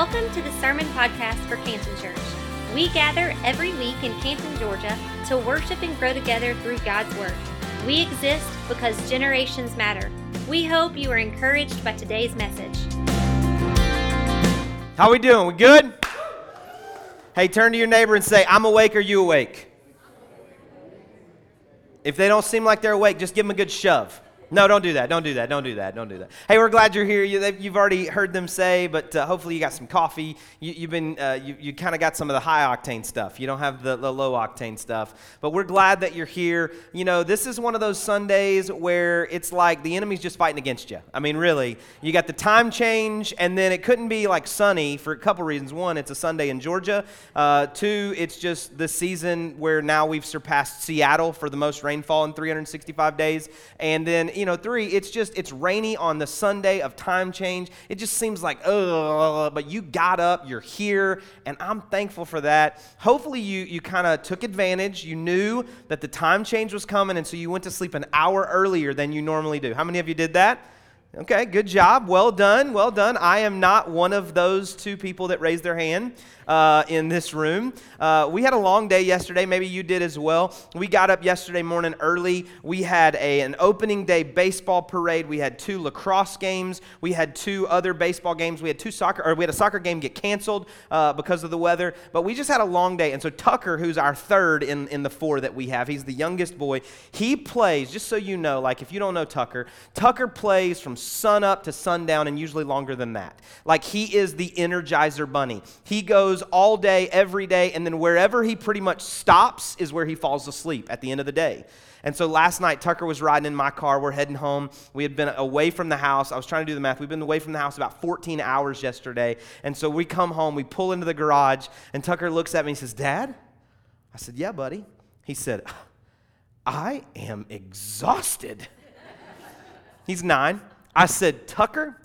Welcome to the Sermon Podcast for Canton Church. We gather every week in Canton, Georgia to worship and grow together through God's Word. We exist because generations matter. We hope you are encouraged by today's message. How we doing? We good? Hey, turn to your neighbor and say, I'm awake, are you awake? If they don't seem like they're awake, just give them a good shove. No, don't do that. Don't do that. Don't do that. Don't do that. Hey, we're glad you're here. You, have already heard them say, but uh, hopefully you got some coffee. You, have been, uh, you, you kind of got some of the high octane stuff. You don't have the, the low octane stuff. But we're glad that you're here. You know, this is one of those Sundays where it's like the enemy's just fighting against you. I mean, really. You got the time change, and then it couldn't be like sunny for a couple reasons. One, it's a Sunday in Georgia. Uh, two, it's just the season where now we've surpassed Seattle for the most rainfall in 365 days. And then, you know, three, it's just, it's rainy on the Sunday of time change. It just seems like, ugh, but you got up, you're here, and I'm thankful for that. Hopefully, you, you kind of took advantage. You knew that the time change was coming, and so you went to sleep an hour earlier than you normally do. How many of you did that? Okay, good job. Well done. Well done. I am not one of those two people that raised their hand uh, in this room. Uh, we had a long day yesterday. Maybe you did as well. We got up yesterday morning early. We had a, an opening day baseball parade. We had two lacrosse games. We had two other baseball games. We had two soccer, or we had a soccer game get canceled uh, because of the weather. But we just had a long day. And so Tucker, who's our third in, in the four that we have, he's the youngest boy. He plays, just so you know, like if you don't know Tucker, Tucker plays from sun up to sundown and usually longer than that. Like he is the energizer bunny. He goes all day, every day, and then wherever he pretty much stops is where he falls asleep at the end of the day. And so last night, Tucker was riding in my car. We're heading home. We had been away from the house. I was trying to do the math. We've been away from the house about 14 hours yesterday. And so we come home, we pull into the garage, and Tucker looks at me and says, Dad? I said, Yeah, buddy. He said, I am exhausted. He's nine. I said, Tucker,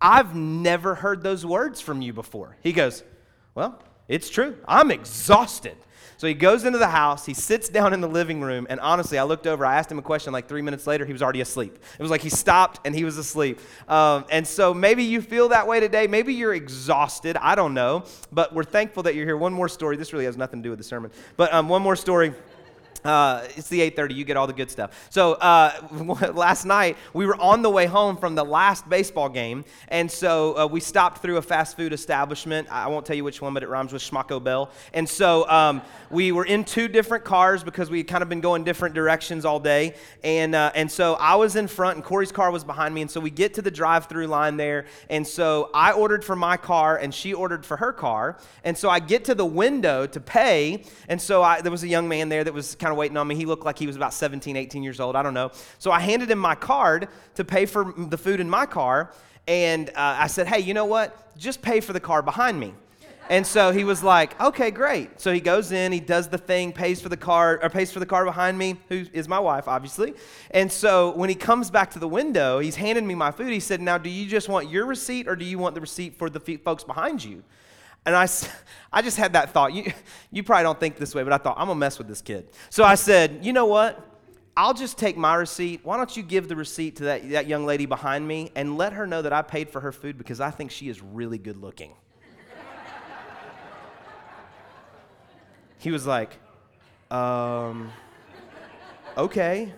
I've never heard those words from you before. He goes, well, it's true. I'm exhausted. So he goes into the house, he sits down in the living room, and honestly, I looked over, I asked him a question like three minutes later, he was already asleep. It was like he stopped and he was asleep. Um, and so maybe you feel that way today. Maybe you're exhausted. I don't know. But we're thankful that you're here. One more story. This really has nothing to do with the sermon. But um, one more story. Uh, it's the 8.30 you get all the good stuff. So uh, last night we were on the way home from the last baseball game and so uh, we stopped through a fast food establishment. I won't tell you which one but it rhymes with schmacko bell. And so um, we were in two different cars because we had kind of been going different directions all day. And, uh, and so i was in front and corey's car was behind me and so we get to the drive-through line there. And so i ordered for my car and she ordered for her car. And so i get to the window to pay and so I, there was a young man there that was kind of of waiting on me. He looked like he was about 17, 18 years old. I don't know. So I handed him my card to pay for the food in my car. And uh, I said, hey, you know what? Just pay for the car behind me. And so he was like, okay, great. So he goes in, he does the thing, pays for the car, or pays for the car behind me, who is my wife, obviously. And so when he comes back to the window, he's handing me my food. He said, now, do you just want your receipt or do you want the receipt for the folks behind you? And I, I just had that thought. You, you probably don't think this way, but I thought, I'm going to mess with this kid. So I said, you know what? I'll just take my receipt. Why don't you give the receipt to that, that young lady behind me and let her know that I paid for her food because I think she is really good looking? he was like, um, okay.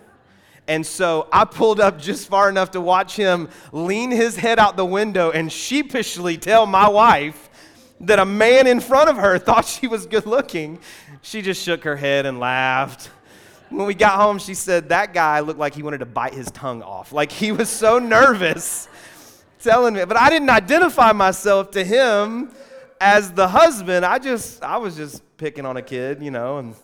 And so I pulled up just far enough to watch him lean his head out the window and sheepishly tell my wife that a man in front of her thought she was good looking. She just shook her head and laughed. When we got home, she said that guy looked like he wanted to bite his tongue off. Like he was so nervous telling me. But I didn't identify myself to him as the husband. I just, I was just picking on a kid, you know, and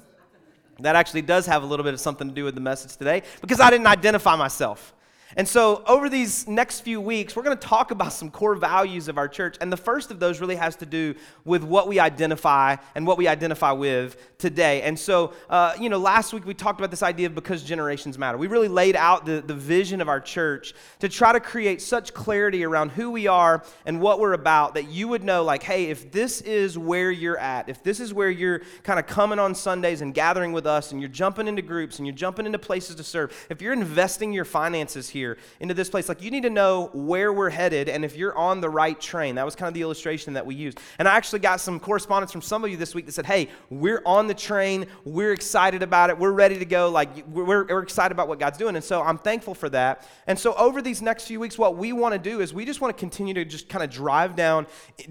that actually does have a little bit of something to do with the message today because I didn't identify myself. And so, over these next few weeks, we're going to talk about some core values of our church. And the first of those really has to do with what we identify and what we identify with today. And so, uh, you know, last week we talked about this idea of because generations matter. We really laid out the, the vision of our church to try to create such clarity around who we are and what we're about that you would know, like, hey, if this is where you're at, if this is where you're kind of coming on Sundays and gathering with us and you're jumping into groups and you're jumping into places to serve, if you're investing your finances here, here into this place. Like, you need to know where we're headed and if you're on the right train. That was kind of the illustration that we used. And I actually got some correspondence from some of you this week that said, hey, we're on the train. We're excited about it. We're ready to go. Like, we're, we're excited about what God's doing. And so I'm thankful for that. And so over these next few weeks, what we want to do is we just want to continue to just kind of drive down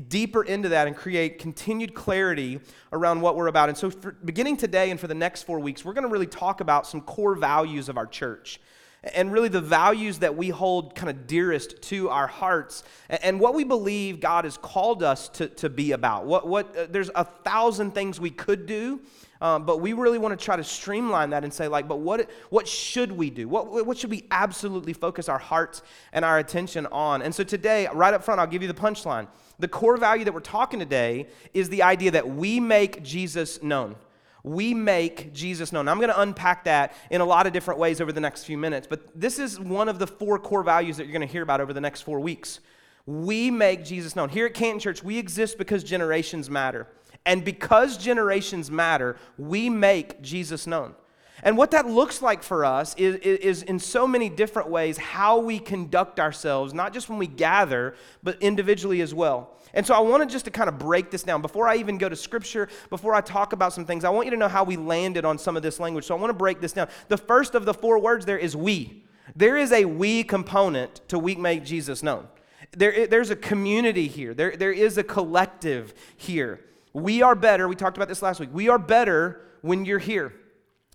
deeper into that and create continued clarity around what we're about. And so, beginning today and for the next four weeks, we're going to really talk about some core values of our church and really the values that we hold kind of dearest to our hearts and what we believe God has called us to, to be about. What, what, uh, there's a thousand things we could do, um, but we really want to try to streamline that and say, like, but what, what should we do? What, what should we absolutely focus our hearts and our attention on? And so today, right up front, I'll give you the punchline. The core value that we're talking today is the idea that we make Jesus known we make Jesus known. I'm going to unpack that in a lot of different ways over the next few minutes, but this is one of the four core values that you're going to hear about over the next four weeks. We make Jesus known. Here at Canton Church, we exist because generations matter. And because generations matter, we make Jesus known. And what that looks like for us is, is, in so many different ways how we conduct ourselves, not just when we gather, but individually as well. And so I wanted just to kind of break this down. Before I even go to scripture, before I talk about some things, I want you to know how we landed on some of this language. So I want to break this down. The first of the four words there is we. There is a we component to we make Jesus known. There, there's a community here, there, there is a collective here. We are better, we talked about this last week. We are better when you're here.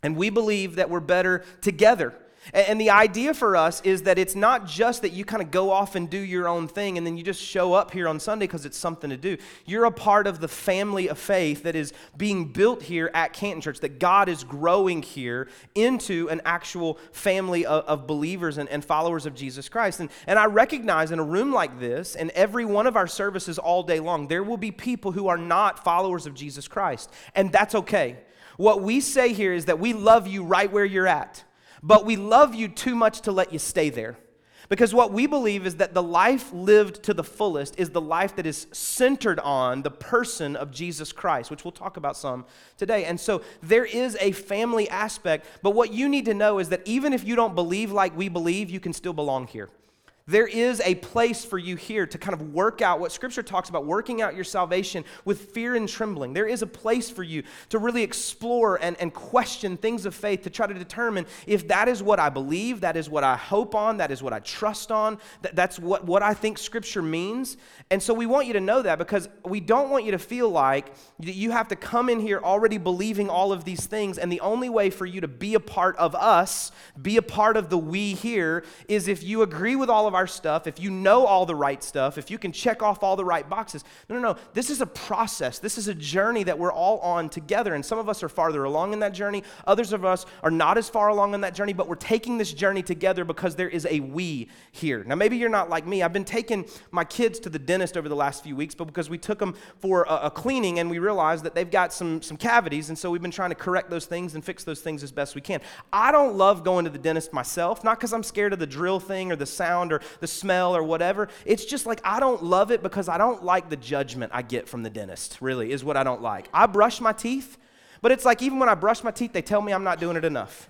And we believe that we're better together. And the idea for us is that it's not just that you kind of go off and do your own thing and then you just show up here on Sunday because it's something to do. You're a part of the family of faith that is being built here at Canton Church, that God is growing here into an actual family of, of believers and, and, followers of Jesus Christ. And, and I recognize in a room like this, and every one of our services all day long, there will be people who are not followers of Jesus Christ. And that's okay. What we say here is that we love you right where you're at but we love you too much to let you stay there. Because what we believe is that the life lived to the fullest is the life that is centered on the person of Jesus Christ, which we'll talk about some today. And so there is a family aspect, but what you need to know is that even if you don't believe like we believe, you can still belong here. There is a place for you here to kind of work out what Scripture talks about, working out your salvation with fear and trembling. There is a place for you to really explore and, and question things of faith to try to determine if that is what I believe, that is what I hope on, that is what I trust on, that, that's what, what I think Scripture means. And so we want you to know that because we don't want you to feel like you have to come in here already believing all of these things. And the only way for you to be a part of us, be a part of the we here, is if you agree with all of of our stuff, if you know all the right stuff, if you can check off all the right boxes. No, no, no. This is a process. This is a journey that we're all on together. And some of us are farther along in that journey. Others of us are not as far along in that journey, but we're taking this journey together because there is a we here. Now, maybe you're not like me. I've been taking my kids to the dentist over the last few weeks, but because we took them for a, a cleaning and we realized that they've got some, some cavities. And so we've been trying to correct those things and fix those things as best we can. I don't love going to the dentist myself, not because I'm scared of the drill thing or the sound or the smell or whatever. It's just like I don't love it because I don't like the judgment I get from the dentist, really, is what I don't like. I brush my teeth, but it's like even when I brush my teeth, they tell me I'm not doing it enough.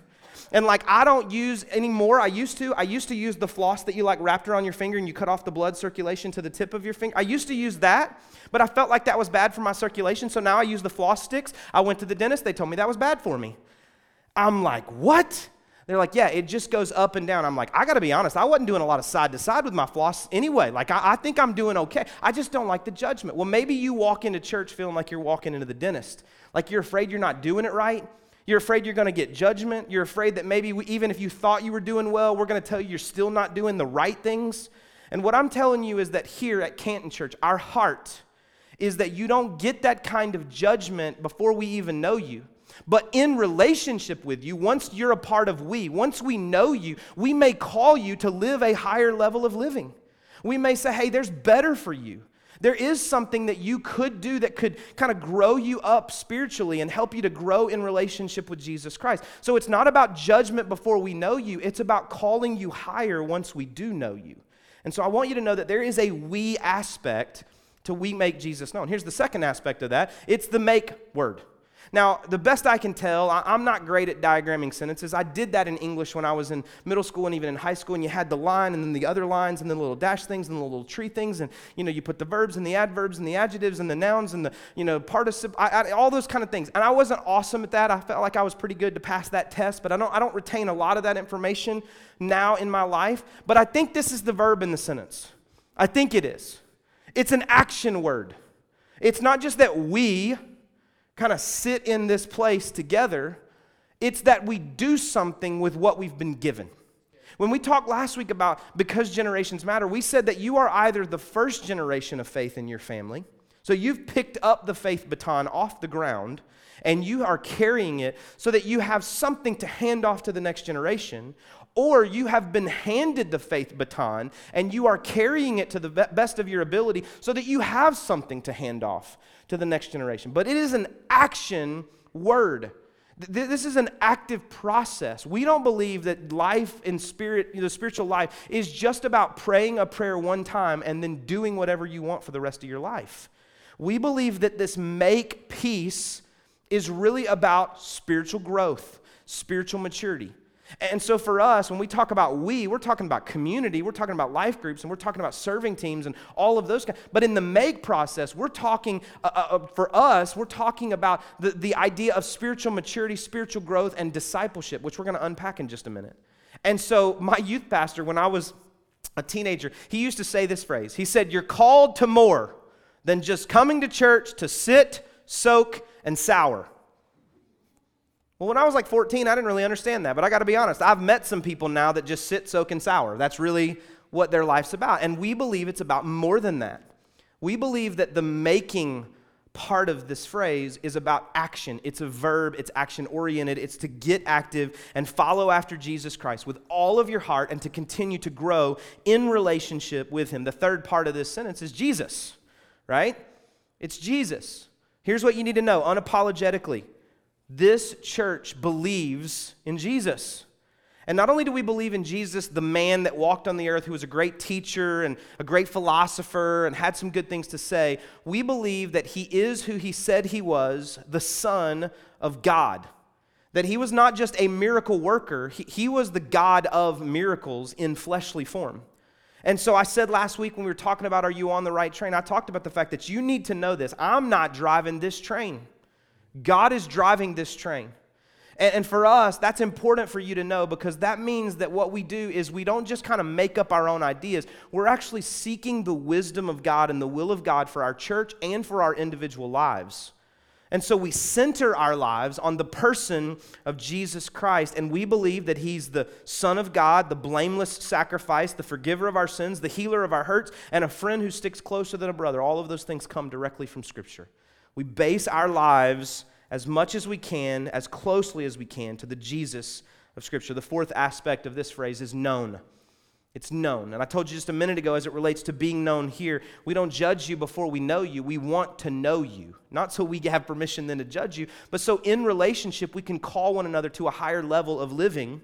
And like I don't use anymore. I used to. I used to use the floss that you like wrapped around your finger and you cut off the blood circulation to the tip of your finger. I used to use that, but I felt like that was bad for my circulation. So now I use the floss sticks. I went to the dentist. They told me that was bad for me. I'm like, what? They're like, yeah, it just goes up and down. I'm like, I got to be honest, I wasn't doing a lot of side to side with my floss anyway. Like, I, I, think I'm doing okay. I just don't like the judgment. Well, maybe you walk into church feeling like you're walking into the dentist, like you're afraid you're not doing it right. You're afraid you're to get judgment. You're afraid that maybe we, even if you thought you were doing well, we're to tell you you're still not doing the right things. And what I'm telling you is that here at Canton Church, our heart is that you don't get that kind of judgment before we even know you. But in relationship with you, once you're a part of we, once we know you, we may call you to live a higher level of living. We may say, hey, there's better for you. There is something that you could do that could kind of grow you up spiritually and help you to grow in relationship with Jesus Christ. So it's not about judgment before we know you, it's about calling you higher once we do know you. And so I want you to know that there is a we aspect to we make Jesus known. Here's the second aspect of that it's the make word. Now, the best I can tell, I, am not great at diagramming sentences. I did that in English when I was in middle school and even in high school, and you had the line and then the other lines and then the little dash things and the little tree things, and you know, you put the verbs and the adverbs and the adjectives and the nouns and the you know participle, all those kind of things. And I wasn't awesome at that. I felt like I was pretty good to pass that test, but I don't, I don't retain a lot of that information now in my life. But I think this is the verb in the sentence. I think it is. It's an action word. It's not just that we kind of sit in this place together, it's that we do something with what we've been given. When we talked last week about because generations matter, we said that you are either the first generation of faith in your family, so you've picked up the faith baton off the ground and you are carrying it so that you have something to hand off to the next generation, or you have been handed the faith baton and you are carrying it to the best of your ability so that you have something to hand off to the next generation. But it is an action word. This is an active process. We don't believe that life in spirit, the spiritual life, is just about praying a prayer one time and then doing whatever you want for the rest of your life. We believe that this make piece is really about spiritual growth, spiritual maturity. And so for us, when we talk about we, we're talking about community, we're talking about life groups, and we're talking about serving teams and all of those. Kinds. But in the make process, we're talking, uh, uh, uh, for us, we're talking about the, the idea of spiritual maturity, spiritual growth, and discipleship, which we're going to unpack in just a minute. And so my youth pastor, when I was a teenager, he used to say this phrase. He said, You're called to more than just coming to church to sit, soak, and sour. Well, when I was like 14, I didn't really understand that, but I got to be honest. I've met some people now that just sit, soak, and sour. That's really what their life's about. And we believe it's about more than that. We believe that the making part of this phrase is about action. It's a verb, it's action oriented, it's to get active and follow after Jesus Christ with all of your heart and to continue to grow in relationship with Him. The third part of this sentence is Jesus, right? It's Jesus. Here's what you need to know unapologetically this church believes in Jesus. And not only do we believe in Jesus, the man that walked on the earth, who was a great teacher and a great philosopher and had some good things to say, we believe that he is who he said he was, the Son of God. That he was not just a miracle worker, he, he was the God of miracles in fleshly form. And so I said last week when we were talking about are you on the right train, I talked about the fact that you need to know this. I'm not driving this train. God is driving this train. And, for us, that's important for you to know because that means that what we do is we don't just kind of make up our own ideas. We're actually seeking the wisdom of God and the will of God for our church and for our individual lives. And so we center our lives on the person of Jesus Christ, and we believe that He's the Son of God, the blameless sacrifice, the forgiver of our sins, the healer of our hurts, and a friend who sticks closer than a brother. All of those things come directly from Scripture. We base our lives as much as we can, as closely as we can, to the Jesus of Scripture. The fourth aspect of this phrase is known. It's known. And I told you just a minute ago, as it relates to being known here, we don't judge you before we know you. We want to know you. Not so we have permission then to judge you, but so in relationship, we can call one another to a higher level of living.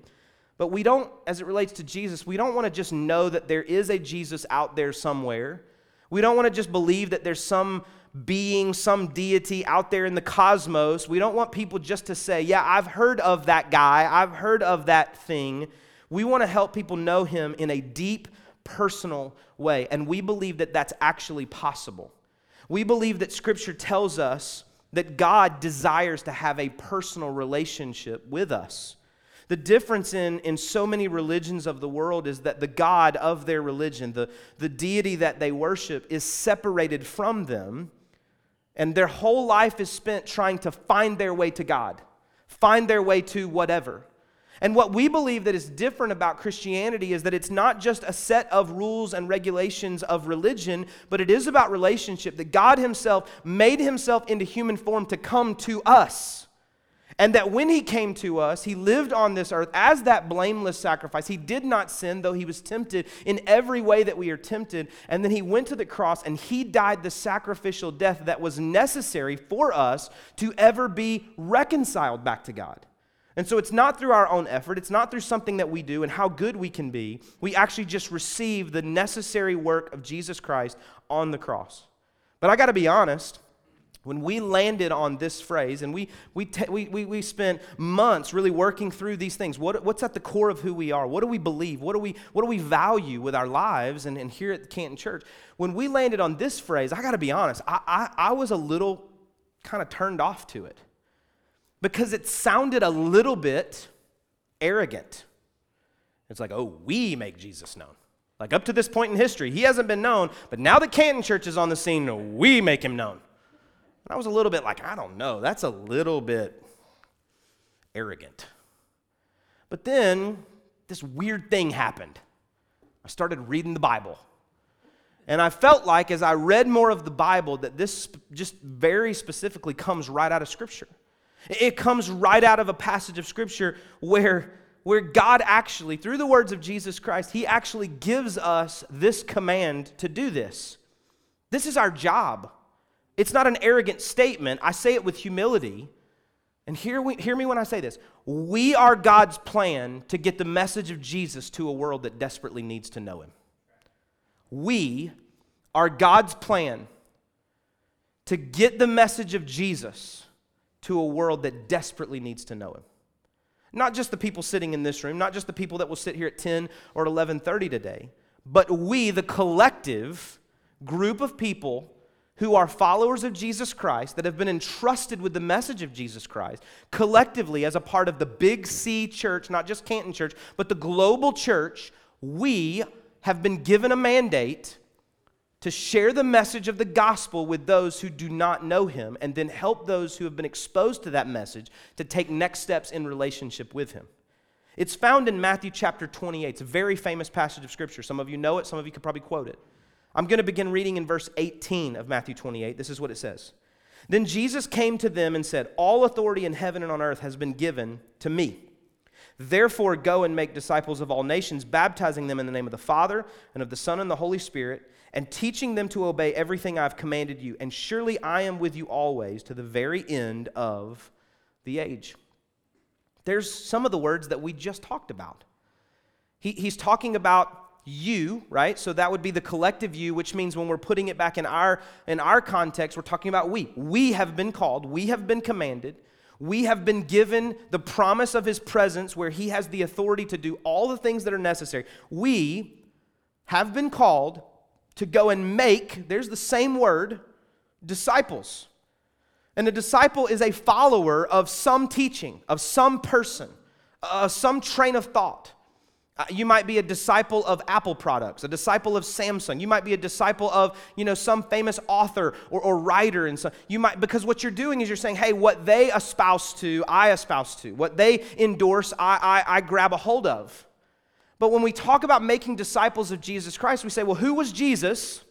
But we don't, as it relates to Jesus, we don't want to just know that there is a Jesus out there somewhere. We don't want to just believe that there's some being, some deity out there in the cosmos. We don't want people just to say, Yeah, I've heard of that guy, I've heard of that thing. We want to help people know him in a deep, personal way. And we believe that that's actually possible. We believe that Scripture tells us that God desires to have a personal relationship with us. The difference in, in so many religions of the world is that the God of their religion, the, the deity that they worship, is separated from them and their whole life is spent trying to find their way to God, find their way to whatever. And what we believe that is different about Christianity is that it's not just a set of rules and regulations of religion, but it is about relationship. That God Himself made Himself into human form to come to us. And that when he came to us, he lived on this earth as that blameless sacrifice. He did not sin, though he was tempted in every way that we are tempted. And then he went to the cross and he died the sacrificial death that was necessary for us to ever be reconciled back to God. And so it's not through our own effort, it's not through something that we do and how good we can be. We actually just receive the necessary work of Jesus Christ on the cross. But I got to be honest, when we landed on this phrase, and we, we, we, we, we spent months really working through these things, what, what's at the core of who we are? What do we believe? What do we, what do we value with our lives and, and here at the Canton Church? When we landed on this phrase, I got to be honest, I, I, I was a little kind of turned off to it because it sounded a little bit arrogant. It's like, oh, we make Jesus known. Like up to this point in history, he hasn't been known, but now that Canton Church is on the scene, we make him known. And I was a little bit like, I don't know, that's a little bit arrogant. But then this weird thing happened. I started reading the Bible. And I felt like as I read more of the Bible that this just very specifically comes right out of Scripture. It comes right out of a passage of Scripture where, where God actually, through the words of Jesus Christ, He actually gives us this command to do this. This is our job. It's not an arrogant statement. I say it with humility. And hear, we, hear me when I say this. We are God's plan to get the message of Jesus to a world that desperately needs to know Him. We are God's plan to get the message of Jesus to a world that desperately needs to know Him. Not just the people sitting in this room, not just the people that will sit here at 10 or 11:30 today, but we, the collective group of people who are followers of Jesus Christ, that have been entrusted with the message of Jesus Christ, collectively as a part of the Big C church, not just Canton Church, but the global church, we have been given a mandate to share the message of the gospel with those who do not know him, and then help those who have been exposed to that message to take next steps in relationship with him. It's found in Matthew chapter 28. It's a very famous passage of scripture. Some of you know it, some of you could probably quote it. I'm going to begin reading in verse 18 of Matthew 28. This is what it says. Then Jesus came to them and said, All authority in heaven and on earth has been given to me. Therefore, go and make disciples of all nations, baptizing them in the name of the Father and of the Son and the Holy Spirit, and teaching them to obey everything I've commanded you. And surely I am with you always to the very end of the age. There's some of the words that we just talked about. He, he's talking about you, right? So that would be the collective you, which means when we're putting it back in our in our context, we're talking about we. We have been called, we have been commanded, we have been given the promise of his presence where he has the authority to do all the things that are necessary. We have been called to go and make, there's the same word, disciples. And a disciple is a follower of some teaching, of some person, of some train of thought. Uh, you might be a disciple of Apple products, a disciple of Samsung. You might be a disciple of, you know, some famous author or, or writer. And so you might, because what you're doing is you're saying, hey, what they espouse to, I espouse to. What they endorse, I, I, I grab a hold of. But when we talk about making disciples of Jesus Christ, we say, well, who was Jesus?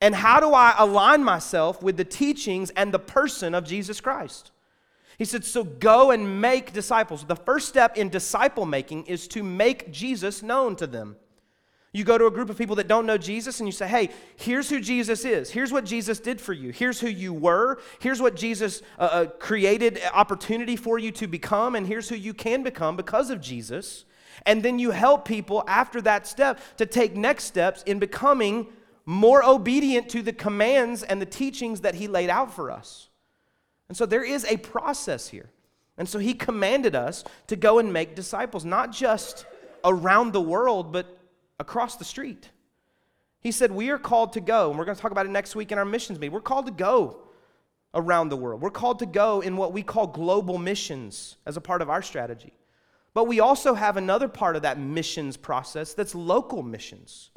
And how do I align myself with the teachings and the person of Jesus Christ? He said, So go and make disciples. The first step in disciple making is to make Jesus known to them. You go to a group of people that don't know Jesus and you say, Hey, here's who Jesus is. Here's what Jesus did for you. Here's who you were. Here's what Jesus uh, uh, created opportunity for you to become. And here's who you can become because of Jesus. And then you help people after that step to take next steps in becoming more obedient to the commands and the teachings that He laid out for us. And so there is a process here. And so he commanded us to go and make disciples, not just around the world, but across the street. He said, We are called to go, and we're going to talk about it next week in our missions meeting. We're called to go around the world. We're called to go in what we call global missions as a part of our strategy. But we also have another part of that missions process that's local missions.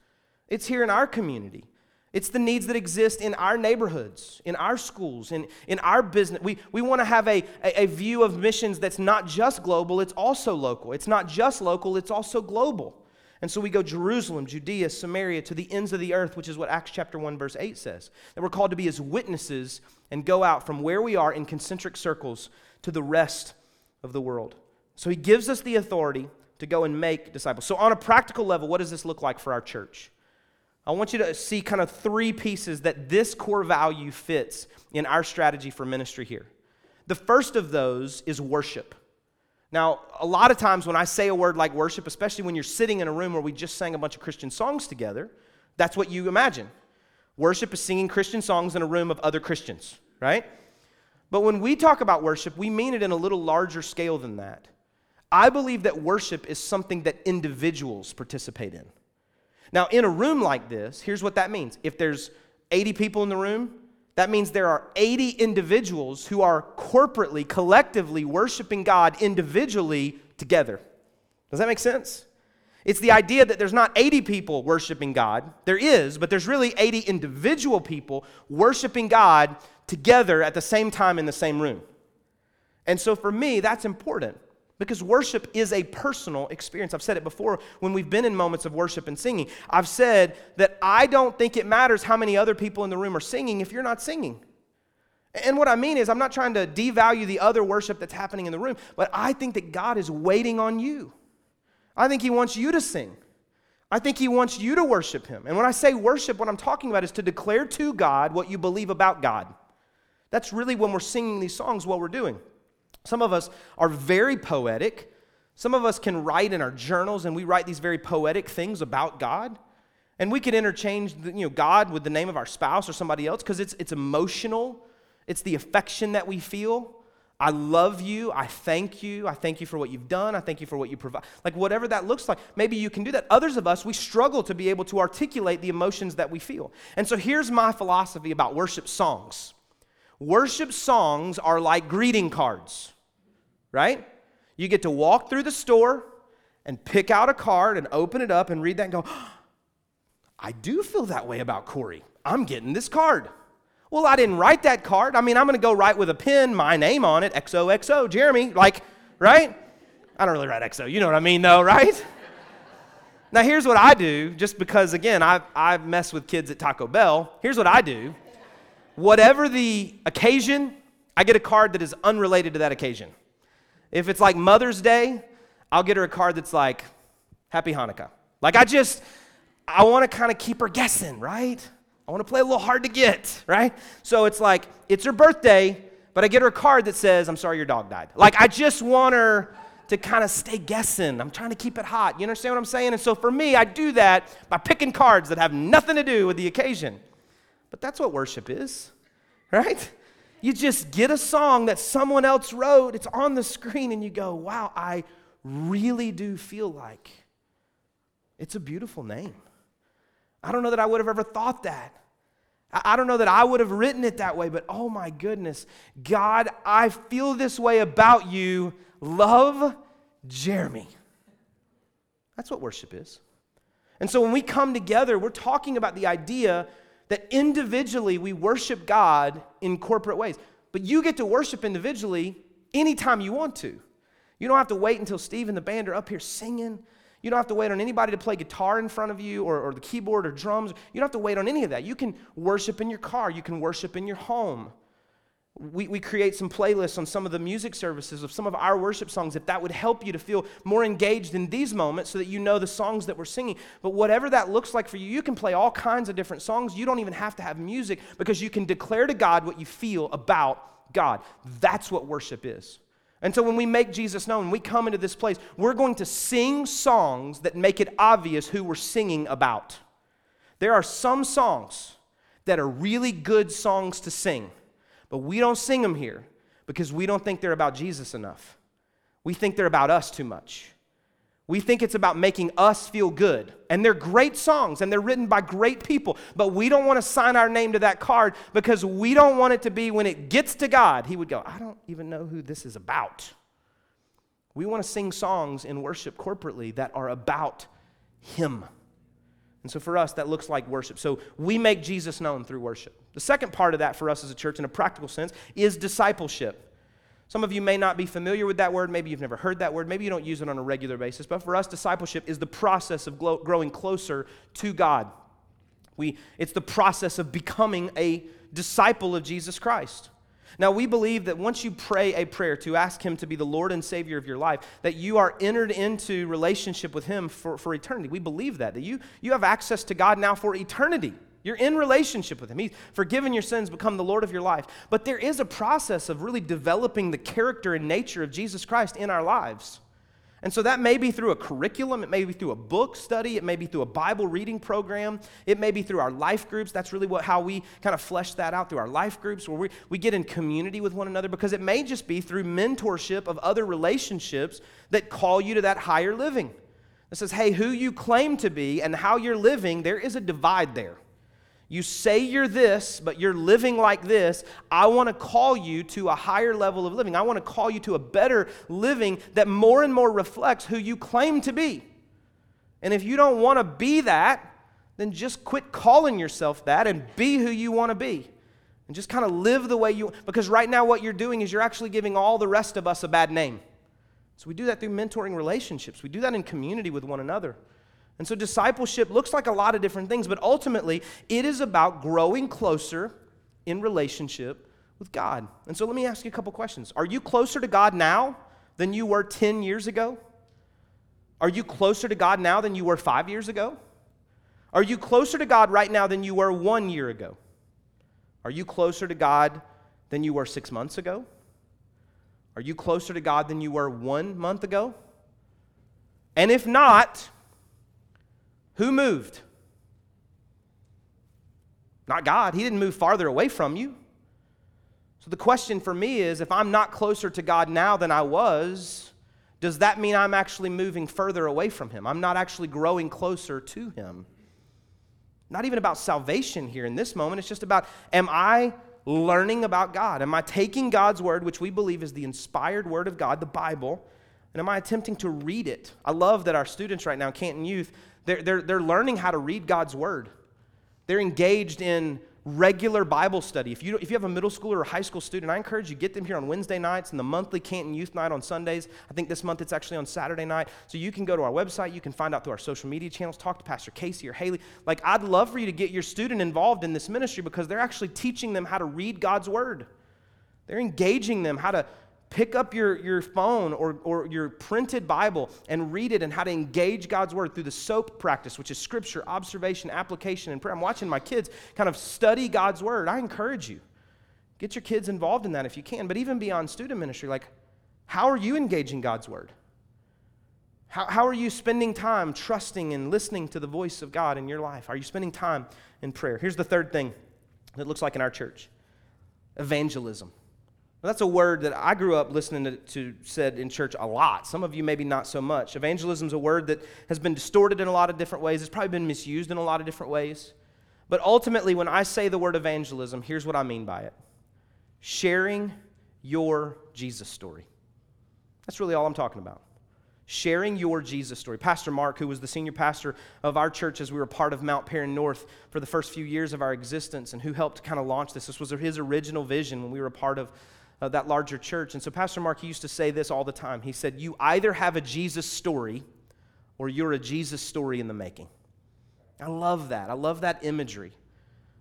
It's here in our community. It's the needs that exist in our neighborhoods, in our schools, in, in our business. We, we want to have a, a, a, view of missions that's not just global, it's also local. It's not just local, it's also global. And so we go Jerusalem, Judea, Samaria, to the ends of the earth, which is what Acts chapter 1, verse 8 says. That we're called to be as witnesses and go out from where we are in concentric circles to the rest of the world. So he gives us the authority to go and make disciples. So, on a practical level, what does this look like for our church? I want you to see kind of three pieces that this core value fits in our strategy for ministry here. The first of those is worship. Now, a lot of times when I say a word like worship, especially when you're sitting in a room where we just sang a bunch of Christian songs together, that's what you imagine. Worship is singing Christian songs in a room of other Christians, right? But when we talk about worship, we mean it in a little larger scale than that. I believe that worship is something that individuals participate in. Now, in a room like this, here's what that means. If there's 80 people in the room, that means there are 80 individuals who are corporately, collectively worshiping God individually together. Does that make sense? It's the idea that there's not 80 people worshiping God. There is, but there's really 80 individual people worshiping God together at the same time in the same room. And so for me, that's important because worship is a personal experience. I've said it before when we've been in moments of worship and singing. I've said that I don't think it matters how many other people in the room are singing if you're not singing. And what I mean is, I'm not trying to devalue the other worship that's happening in the room, but I think that God is waiting on you. I think He wants you to sing. I think He wants you to worship Him. And when I say worship, what I'm talking about is to declare to God what you believe about God. That's really when we're singing these songs, what we're doing. Some of us are very poetic. Some of us can write in our journals and we write these very poetic things about God. And we can interchange you know, God with the name of our spouse or somebody else because it's, it's emotional, it's the affection that we feel. I love you. I thank you. I thank you for what you've done. I thank you for what you provide. Like, whatever that looks like, maybe you can do that. Others of us, we struggle to be able to articulate the emotions that we feel. And so, here's my philosophy about worship songs worship songs are like greeting cards right? You get to walk through the store and pick out a card and open it up and read that and go, I do feel that way about Corey. I'm getting this card. Well, I didn't write that card. I mean, I'm going to go write with a pen my name on it, XOXO, Jeremy, like, right? I don't really write XO. You know what I mean, though, right? now, here's what I do, just because, again, I, I mess with kids at Taco Bell. Here's what I do. Whatever the occasion, I get a card that is unrelated to that occasion. If it's like Mother's Day, I'll get her a card that's like, Happy Hanukkah. Like, I just, I want to kind of keep her guessing, right? I want to play a little hard to get, right? So it's like, it's her birthday, but I get her a card that says, I'm sorry your dog died. Like, I just want her to kind of stay guessing. I'm trying to keep it hot. You understand what I'm saying? And so for me, I do that by picking cards that have nothing to do with the occasion. But that's what worship is, right? You just get a song that someone else wrote, it's on the screen, and you go, wow, I really do feel like it's a beautiful name. I don't know that I would have ever thought that. I don't know that I would have written it that way, but oh my goodness, God, I feel this way about you. Love Jeremy. That's what worship is. And so when we come together, we're talking about the idea that individually we worship God in corporate ways. But you get to worship individually anytime you want to. You don't have to wait until Steve and the band are up here singing. You don't have to wait on anybody to play guitar in front of you or, or the keyboard or drums. You don't have to wait on any of that. You can worship in your car, you can worship in your home. We, we create some playlists on some of the music services of some of our worship songs if that would help you to feel more engaged in these moments so that you know the songs that we're singing. But whatever that looks like for you, you can play all kinds of different songs. You don't even have to have music because you can declare to God what you feel about God. That's what worship is. And so when we make Jesus known, we come into this place, we're going to sing songs that make it obvious who we're singing about. There are some songs that are really good songs to sing. But we don't sing them here because we don't think they're about Jesus enough. We think they're about us too much. We think it's about making us feel good. And they're great songs and they're written by great people, but we don't want to sign our name to that card because we don't want it to be when it gets to God, He would go, I don't even know who this is about. We want to sing songs in worship corporately that are about Him. And so for us, that looks like worship. So we make Jesus known through worship. The second part of that for us as a church, in a practical sense, is discipleship. Some of you may not be familiar with that word. Maybe you've never heard that word. Maybe you don't use it on a regular basis. But for us, discipleship is the process of growing closer to God. We, it's the process of becoming a disciple of Jesus Christ. Now, we believe that once you pray a prayer to ask Him to be the Lord and Savior of your life, that you are entered into relationship with Him for, for eternity. We believe that, that you, you have access to God now for eternity. You're in relationship with Him. He's forgiven your sins, become the Lord of your life. But there is a process of really developing the character and nature of Jesus Christ in our lives. And so that may be through a curriculum, it may be through a book study, it may be through a Bible reading program, it may be through our life groups. That's really what, how we kind of flesh that out through our life groups, where we, we get in community with one another, because it may just be through mentorship of other relationships that call you to that higher living. It says, hey, who you claim to be and how you're living, there is a divide there. You say you're this, but you're living like this. I want to call you to a higher level of living. I want to call you to a better living that more and more reflects who you claim to be. And if you don't want to be that, then just quit calling yourself that and be who you want to be. And just kind of live the way you because right now what you're doing is you're actually giving all the rest of us a bad name. So we do that through mentoring relationships. We do that in community with one another. And so discipleship looks like a lot of different things, but ultimately it is about growing closer in relationship with God. And so let me ask you a couple questions. Are you closer to God now than you were 10 years ago? Are you closer to God now than you were five years ago? Are you closer to God right now than you were one year ago? Are you closer to God than you were six months ago? Are you closer to God than you were one month ago? And if not, who moved? Not God. He didn't move farther away from you. So the question for me is if I'm not closer to God now than I was, does that mean I'm actually moving further away from Him? I'm not actually growing closer to Him. Not even about salvation here in this moment. It's just about am I learning about God? Am I taking God's word, which we believe is the inspired word of God, the Bible, and am I attempting to read it? I love that our students right now, Canton Youth, they're, they're, they're learning how to read God's word. They're engaged in regular Bible study. If you, if you have a middle schooler or high school student, I encourage you get them here on Wednesday nights and the monthly Canton Youth Night on Sundays. I think this month it's actually on Saturday night. So you can go to our website, you can find out through our social media channels, talk to Pastor Casey or Haley. Like, I'd love for you to get your student involved in this ministry because they're actually teaching them how to read God's Word. They're engaging them how to pick up your, your phone or, or your printed Bible and read it and how to engage God's Word through the SOAP practice, which is scripture, observation, application, and prayer. I'm watching my kids kind of study God's Word. I encourage you. Get your kids involved in that if you can. But even beyond student ministry, like, how are you engaging God's Word? How, how are you spending time trusting and listening to the voice of God in your life? Are you spending time in prayer? Here's the third thing that looks like in our church evangelism. That's a word that I grew up listening to, to, said in church a lot. Some of you maybe not so much. Evangelism is a word that has been distorted in a lot of different ways. It's probably been misused in a lot of different ways. But ultimately, when I say the word evangelism, here's what I mean by it sharing your Jesus story. That's really all I'm talking about. Sharing your Jesus story. Pastor Mark, who was the senior pastor of our church as we were part of Mount Paran North for the first few years of our existence, and who helped kind of launch this, this was his original vision when we were a part of uh, that larger church. And so Pastor Mark used to say this all the time. He said, You either have a Jesus story or you're a Jesus story in the making. I love that. I love that imagery.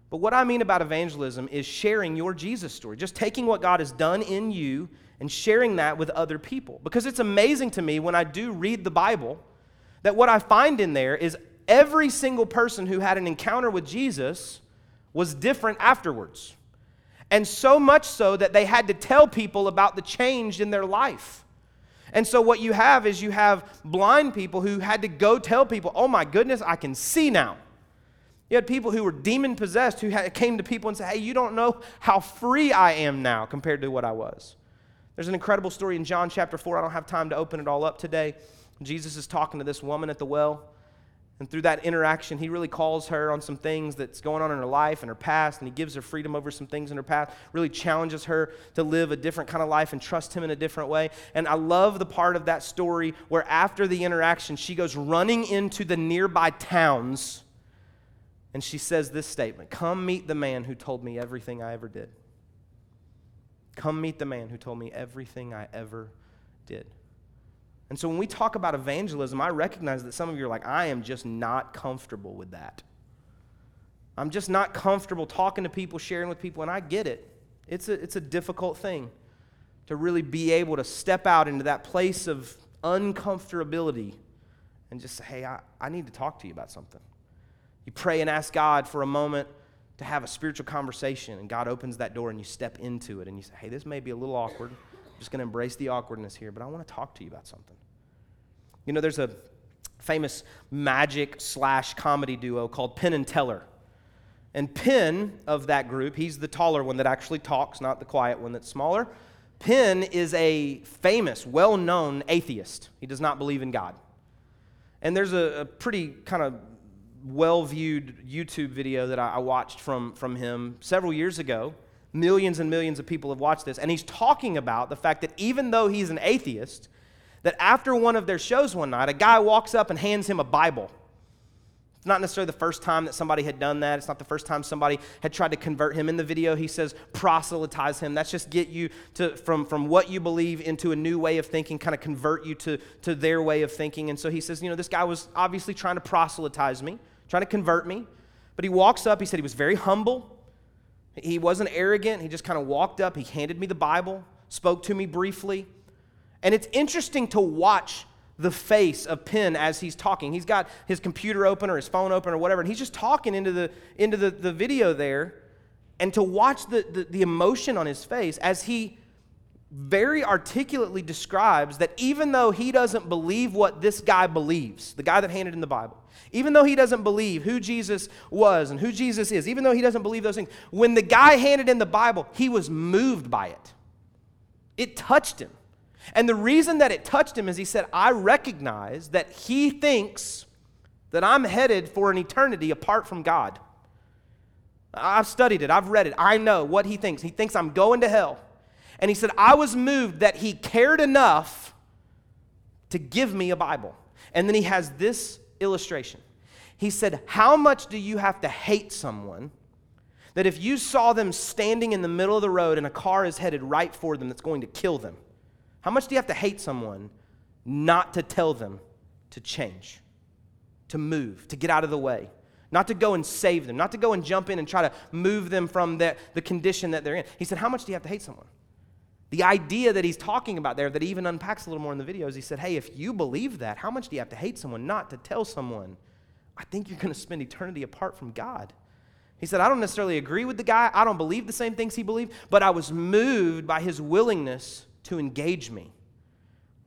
But what I mean about evangelism is sharing your Jesus story, just taking what God has done in you and sharing that with other people. Because it's amazing to me when I do read the Bible that what I find in there is every single person who had an encounter with Jesus was different afterwards. And so much so that they had to tell people about the change in their life. And so, what you have is you have blind people who had to go tell people, oh my goodness, I can see now. You had people who were demon possessed who had, came to people and said, hey, you don't know how free I am now compared to what I was. There's an incredible story in John chapter 4. I don't have time to open it all up today. Jesus is talking to this woman at the well. And through that interaction, he really calls her on some things that's going on in her life and her past, and he gives her freedom over some things in her past, really challenges her to live a different kind of life and trust him in a different way. And I love the part of that story where after the interaction, she goes running into the nearby towns and she says this statement Come meet the man who told me everything I ever did. Come meet the man who told me everything I ever did. And so when we talk about evangelism, I recognize that some of you are like, I am just not comfortable with that. I'm just not comfortable talking to people, sharing with people, and I get it. It's a, it's a difficult thing to really be able to step out into that place of uncomfortability and just say, hey, I, I need to talk to you about something. You pray and ask God for a moment to have a spiritual conversation, and God opens that door and you step into it and you say, hey, this may be a little awkward just going to embrace the awkwardness here, but I want to talk to you about something. You know, there's a famous magic slash comedy duo called Penn and Teller. And Penn of that group, he's the taller one that actually talks, not the quiet one that's smaller. Penn is a famous, well known atheist. He does not believe in God. And there's a, a pretty kind of well viewed YouTube video that I, I watched from, from him several years ago. Millions and millions of people have watched this. And he's talking about the fact that even though he's an atheist, that after one of their shows one night, a guy walks up and hands him a Bible. It's not necessarily the first time that somebody had done that. It's not the first time somebody had tried to convert him. In the video, he says proselytize him. That's just get you to from, from what you believe into a new way of thinking, kind of convert you to, to their way of thinking. And so he says, you know, this guy was obviously trying to proselytize me, trying to convert me. But he walks up, he said he was very humble. He wasn't arrogant. He just kind of walked up, he handed me the Bible, spoke to me briefly. And it's interesting to watch the face of Penn as he's talking. He's got his computer open or his phone open or whatever, and he's just talking into the, into the, the video there. And to watch the, the, the emotion on his face as he very articulately describes that even though he doesn't believe what this guy believes, the guy that handed in the Bible, even though he doesn't believe who Jesus was and who Jesus is, even though he doesn't believe those things, when the guy handed in the Bible, he was moved by it. It touched him. And the reason that it touched him is he said, I recognize that he thinks that I'm headed for an eternity apart from God. I've studied it, I've read it, I know what he thinks. He thinks I'm going to hell. And he said, I was moved that he cared enough to give me a Bible. And then he has this illustration. He said, How much do you have to hate someone that if you saw them standing in the middle of the road and a car is headed right for them that's going to kill them? How much do you have to hate someone not to tell them to change, to move, to get out of the way? Not to go and save them, not to go and jump in and try to move them from the, the condition that they're in. He said, How much do you have to hate someone? The idea that he's talking about there, that he even unpacks a little more in the videos, he said, Hey, if you believe that, how much do you have to hate someone not to tell someone, I think you're going to spend eternity apart from God? He said, I don't necessarily agree with the guy. I don't believe the same things he believed, but I was moved by his willingness to engage me.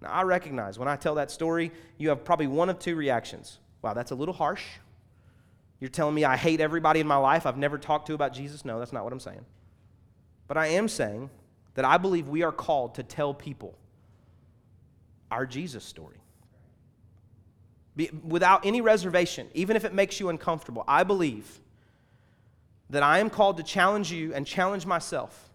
Now, I recognize when I tell that story, you have probably one of two reactions. Wow, that's a little harsh. You're telling me I hate everybody in my life I've never talked to about Jesus? No, that's not what I'm saying. But I am saying that I believe we are called to tell people our Jesus story. Be, without any reservation, even if it makes you uncomfortable, I believe that I am called to challenge you and challenge myself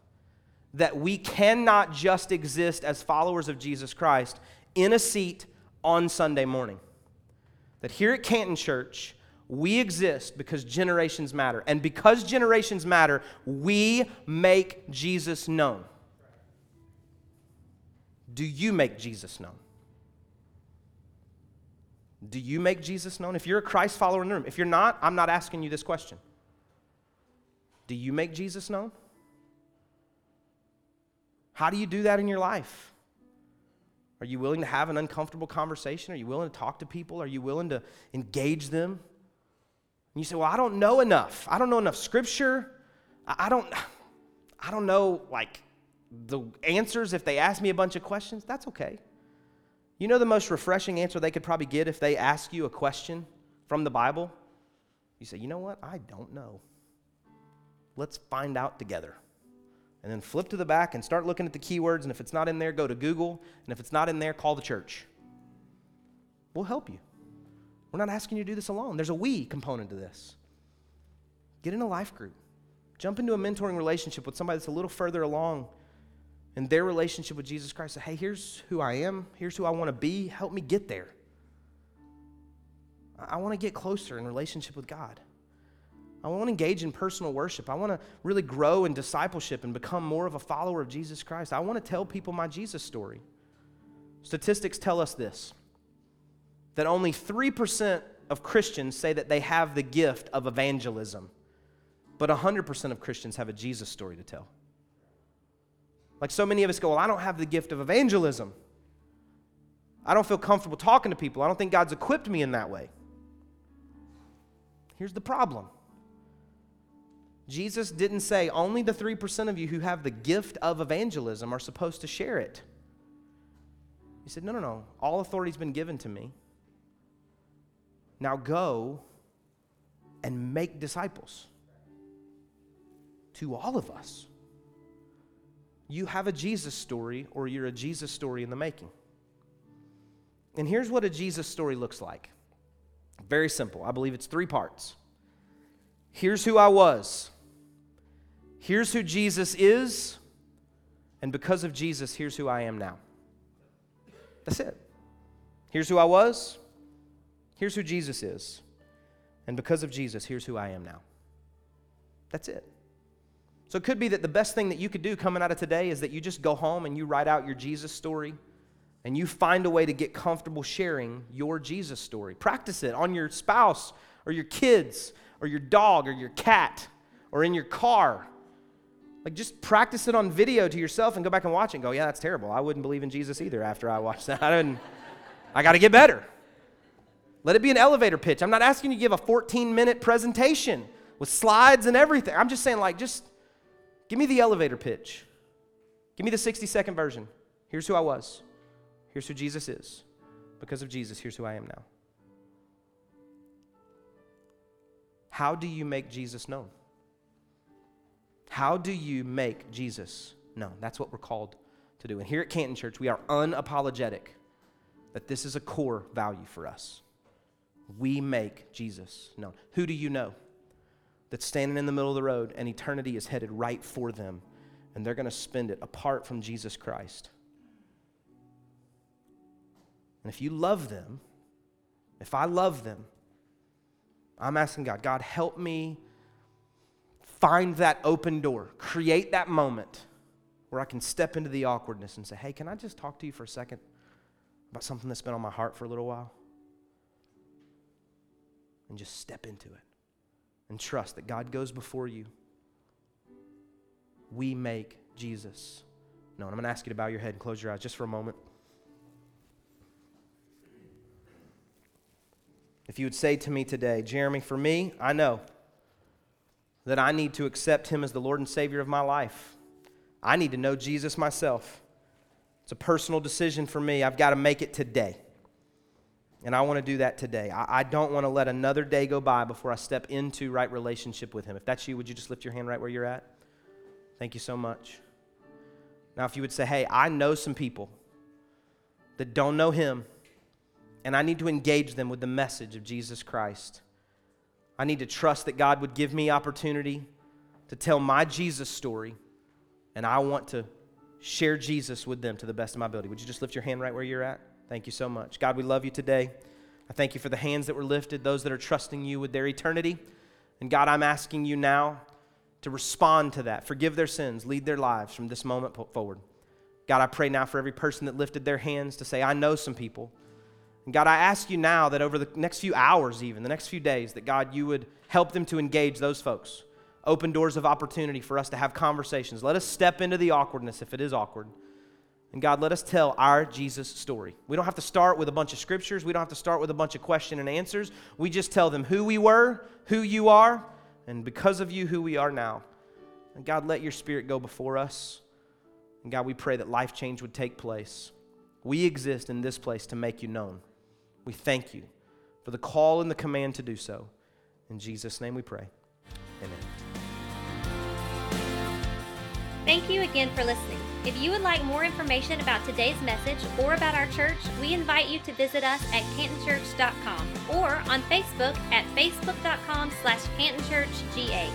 that we cannot just exist as followers of Jesus Christ in a seat on Sunday morning. That here at Canton Church, we exist because generations matter. And because generations matter, we make Jesus known. Do you make Jesus known? Do you make Jesus known? If you're a Christ follower in the room, if you're not, I'm not asking you this question. Do you make Jesus known? How do you do that in your life? Are you willing to have an uncomfortable conversation? Are you willing to talk to people? Are you willing to engage them? And you say, "Well, I don't know enough. I don't know enough scripture. I don't I don't know like the answers if they ask me a bunch of questions." That's okay. You know the most refreshing answer they could probably get if they ask you a question from the Bible? You say, "You know what? I don't know. Let's find out together." and then flip to the back and start looking at the keywords. And if it's not in there, go to Google. And if it's not in there, call the church. We'll help you. We're not asking you to do this alone. There's a we component to this. Get in a life group. Jump into a mentoring relationship with somebody that's a little further along in their relationship with Jesus Christ. Say, hey, here's who I am. Here's who I want to be. Help me get there. I want to get closer in relationship with God. I want to engage in personal worship. I want to really grow in discipleship and become more of a follower of Jesus Christ. I want to tell people my Jesus story. Statistics tell us this that only 3% of Christians say that they have the gift of evangelism, but 100% of Christians have a Jesus story to tell. Like so many of us go, Well, I don't have the gift of evangelism. I don't feel comfortable talking to people. I don't think God's equipped me in that way. Here's the problem Jesus didn't say only the 3% of you who have the gift of evangelism are supposed to share it. He said, No, no, no. All authority's been given to me. Now go and make disciples to all of us. You have a Jesus story, or you're a Jesus story in the making. And here's what a Jesus story looks like very simple. I believe it's three parts. Here's who I was. Here's who Jesus is. And because of Jesus, here's who I am now. That's it. Here's who I was. Here's who Jesus is. And because of Jesus, here's who I am now. That's it. So it could be that the best thing that you could do coming out of today is that you just go home and you write out your Jesus story and you find a way to get comfortable sharing your Jesus story. Practice it on your spouse or your kids or your dog or your cat or in your car. Like just practice it on video to yourself and go back and watch it and go, yeah, that's terrible. I wouldn't believe in Jesus either after I watched that. I didn't I got to get better. Let it be an elevator pitch. I'm not asking you to give a 14 minute presentation with slides and everything. I'm just saying, like, just Give me the elevator pitch. Give me the 60 second version. Here's who I was. Here's who Jesus is. Because of Jesus, here's who I am now. How do you make Jesus known? How do you make Jesus known? That's what we're called to do. And here at Canton Church, we are unapologetic that this is a core value for us. We make Jesus known. Who do you know? That's standing in the middle of the road and eternity is headed right for them and they're going to spend it apart from Jesus Christ. And if you love them, if I love them, I'm asking God, God, help me find that open door, create that moment where I can step into the awkwardness and say, hey, can I just talk to you for a second about something that's been on my heart for a little while? And just step into it and trust that God goes before you, we make Jesus known. I'm going to ask you to bow your head and close your eyes just for a moment. If you would say to me today, Jeremy, for me, I know that I need to accept him as the Lord and Savior of my life. I need to know Jesus myself. It's a personal decision for me. I've got to make it today. And I want to do that today. I, I don't want to let another day go by before I step into right relationship with Him. If that's you, would you just lift your hand right where you're at? Thank you so much. Now, if you would say, hey, I know some people that don't know Him, and I need to engage them with the message of Jesus Christ. I need to trust that God would give me opportunity to tell my Jesus story, and I want to share Jesus with them to the best of my ability. Would you just lift your hand right where you're at? Thank you so much. God, we love you today. I thank you for the hands that were lifted, those that are trusting you with their eternity. And God, I'm asking you now to respond to that, forgive their sins, lead their lives from this moment forward. God, I pray now for every person that lifted their hands to say, I know some people. And God, I ask you now that over the next few hours, even the next few days, that God, you would help them to engage those folks. Open doors of opportunity for us to have conversations. Let us step into the awkwardness if it is awkward. And God, let us tell our Jesus story. We don't have to start with a bunch of scriptures. We don't have to start with a bunch of question and answers. We just tell them who we were, who you are, and because of you, who we are now. And God, let your spirit go before us. And God, we pray that life change would take place. We exist in this place to make you known. We thank you for the call and the command to do so. In Jesus' name we pray. Amen. Thank you again for listening. If you would like more information about today's message or about our church, we invite you to visit us at cantonchurch.com or on Facebook at facebook.com slash cantonchurchga.